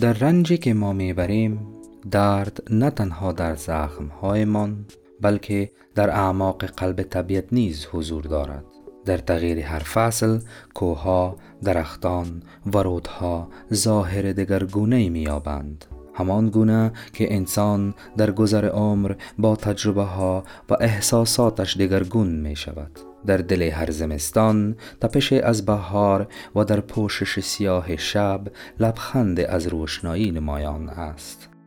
در رنجی که ما می‌بریم درد نه تنها در زخمهایمان بلکه در اعماق قلب طبیعت نیز حضور دارد. در تغییر هر فصل کوها درختان و رودها ظاهر دگرگونه مییابند. همان گونه که انسان در گذر عمر با تجربه ها و احساساتش دگرگون می شود در دل هر زمستان تپش از بهار و در پوشش سیاه شب لبخند از روشنایی نمایان است.